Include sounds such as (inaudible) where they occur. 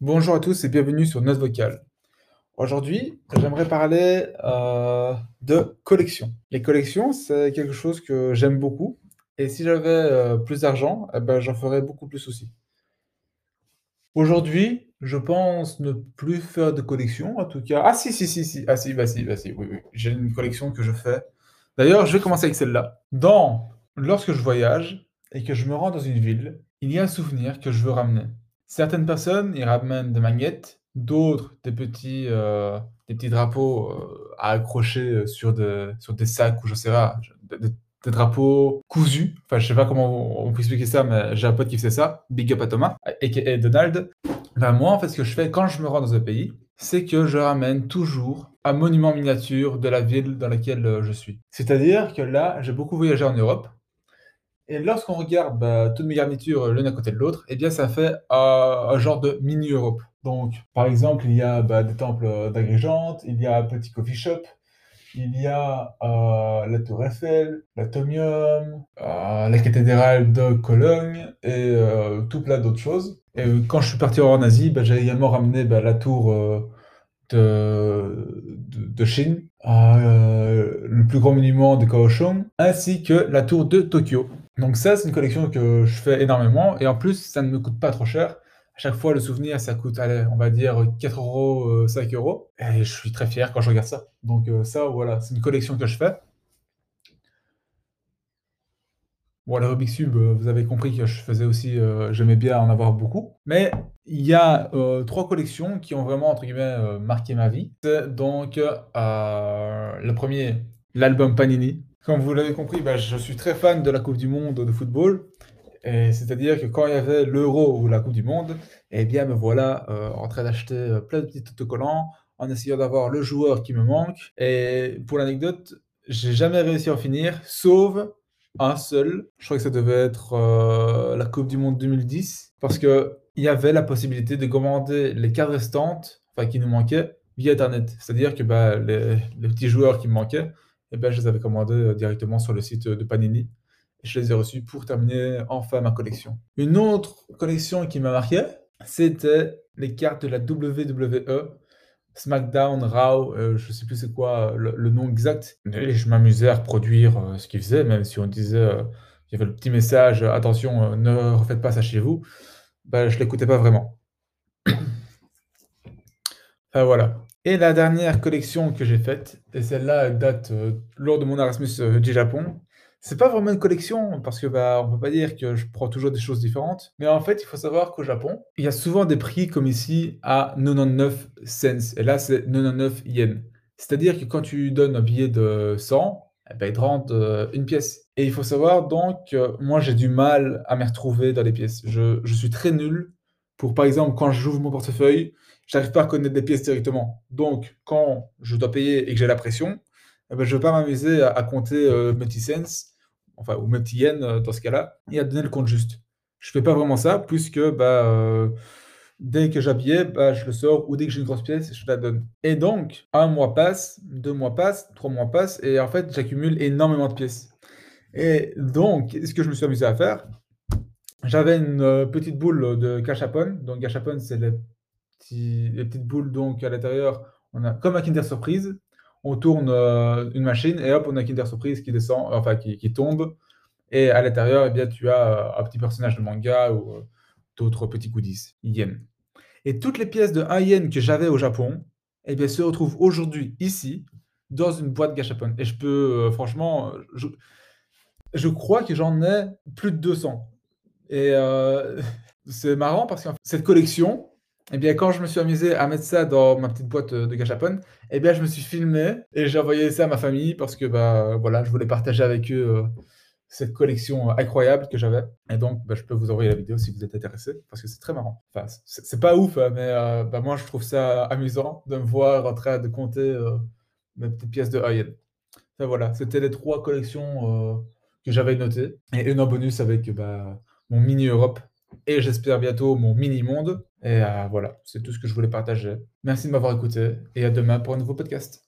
Bonjour à tous et bienvenue sur Note Vocale. Aujourd'hui, j'aimerais parler euh, de collection. Les collections, c'est quelque chose que j'aime beaucoup et si j'avais euh, plus d'argent, eh ben, j'en ferais beaucoup plus aussi. Aujourd'hui, je pense ne plus faire de collection, en tout cas. Ah si, si, si, si, ah si, bah si, bah si, oui, oui, j'ai une collection que je fais. D'ailleurs, je vais commencer avec celle-là. Dans, lorsque je voyage et que je me rends dans une ville, il y a un souvenir que je veux ramener. Certaines personnes, ils ramènent des magnettes, d'autres des petits, euh, des petits drapeaux euh, à accrocher euh, sur, de, sur des sacs ou je sais pas, des, des drapeaux cousus. Enfin, je sais pas comment on peut expliquer ça, mais j'ai un pote qui faisait ça. Big up à Thomas, et Donald. Ben moi, en fait, ce que je fais quand je me rends dans un pays, c'est que je ramène toujours un monument miniature de la ville dans laquelle je suis. C'est-à-dire que là, j'ai beaucoup voyagé en Europe, et lorsqu'on regarde bah, toutes mes garnitures l'une à côté de l'autre, eh bien, ça fait euh, un genre de mini-Europe. Donc, par exemple, il y a bah, des temples d'Agrégente, il y a un petit coffee shop, il y a euh, la Tour Eiffel, l'Atomium, euh, la cathédrale de Cologne et tout plein d'autres choses. Et quand je suis parti en Asie, bah, j'ai également ramené la tour de, Chine, le plus grand monument de Kaohsiung, ainsi que la tour de Tokyo. Donc ça, c'est une collection que je fais énormément. Et en plus, ça ne me coûte pas trop cher. À chaque fois, le souvenir, ça coûte, allez, on va dire 4 euros, 5 euros. Et je suis très fier quand je regarde ça. Donc euh, ça, voilà, c'est une collection que je fais. Bon, le Rubik's Cube, euh, vous avez compris que je faisais aussi, euh, j'aimais bien en avoir beaucoup. Mais il y a trois collections qui ont vraiment, entre guillemets, marqué ma vie. C'est donc le premier, l'album Panini. Comme vous l'avez compris, bah, je suis très fan de la Coupe du Monde de football. C'est-à-dire que quand il y avait l'Euro ou la Coupe du Monde, eh bien me voilà euh, en train d'acheter euh, plein de petits autocollants en essayant d'avoir le joueur qui me manque. Et pour l'anecdote, j'ai jamais réussi à en finir, sauf un seul. Je crois que ça devait être euh, la Coupe du Monde 2010, parce que il y avait la possibilité de commander les cartes restantes, enfin qui nous manquaient, via Internet. C'est-à-dire que bah, les, les petits joueurs qui me manquaient, eh ben, je les avais commandés euh, directement sur le site de Panini. Je les ai reçus pour terminer enfin ma collection. Une autre collection qui m'a marqué, c'était les cartes de la WWE, SmackDown, Raw, euh, je sais plus c'est quoi le, nom exact. Je m'amusais à reproduire euh, ce qu'ils faisaient, même si on disait, il y avait le petit message, attention, ne refaites pas ça chez vous. Ben, je l'écoutais pas vraiment. (coughs) enfin voilà. Et la dernière collection que j'ai faite, et celle-là date euh, lors de mon Erasmus euh, du Japon. C'est pas vraiment une collection parce que bah on peut pas dire que je prends toujours des choses différentes, mais en fait il faut savoir qu'au Japon il y a souvent des prix comme ici à 99 cents et là c'est 99 yens. C'est-à-dire que quand tu donnes un billet de 100, eh ben, ils te rendent euh, une pièce. Et il faut savoir donc que moi j'ai du mal à me retrouver dans les pièces. Je suis très nul pour par exemple quand j'ouvre mon portefeuille, j'arrive pas à connaître des pièces directement. Donc, quand je dois payer et que j'ai la pression, eh ben, je ne vais pas m'amuser à, compter euh, mes petits cents, enfin, ou yens euh, dans ce cas-là, et à donner le compte juste. Je fais pas vraiment ça, puisque bah, euh, dès que j'habillais, bah, je le sors, ou dès que j'ai une grosse pièce, je la donne. Et donc, un mois passe, deux mois passent, trois mois passent, et en fait, j'accumule énormément de pièces. Et donc, ce que je me suis amusé à faire, j'avais une petite boule de gachapon. Donc, gachapon, c'est les les petites boules donc à l'intérieur, on a comme un Kinder Surprise, on tourne euh, une machine et hop, on a Kinder Surprise qui descend, enfin qui, tombe. Et à l'intérieur, eh bien, tu as euh, un petit personnage de manga ou euh, d'autres petits goodies, yen. Et toutes les pièces de 1 yen que j'avais au Japon, eh bien, se retrouvent aujourd'hui ici, dans une boîte gachapon. Et je peux, franchement, je, je, crois que j'en ai plus de 200. Et c'est marrant parce que cette collection, eh bien, quand je me suis amusé à mettre ça dans ma petite boîte de gachapon, eh bien, je me suis filmé et j'ai envoyé ça à ma famille parce que bah, voilà, je voulais partager avec eux euh, cette collection incroyable que j'avais. Et donc, bah, je peux vous envoyer la vidéo si vous êtes intéressé parce que c'est très marrant. Enfin, c'est pas ouf, hein, mais euh, bah, moi, je trouve ça amusant de me voir en train de compter euh, mes petites pièces de Hayen. Enfin, voilà, c'était les trois collections que j'avais notées et une en bonus avec bah, mon mini Europe et j'espère bientôt mon mini-monde. Et euh, voilà, c'est tout ce que je voulais partager. Merci de m'avoir écouté et à demain pour un nouveau podcast.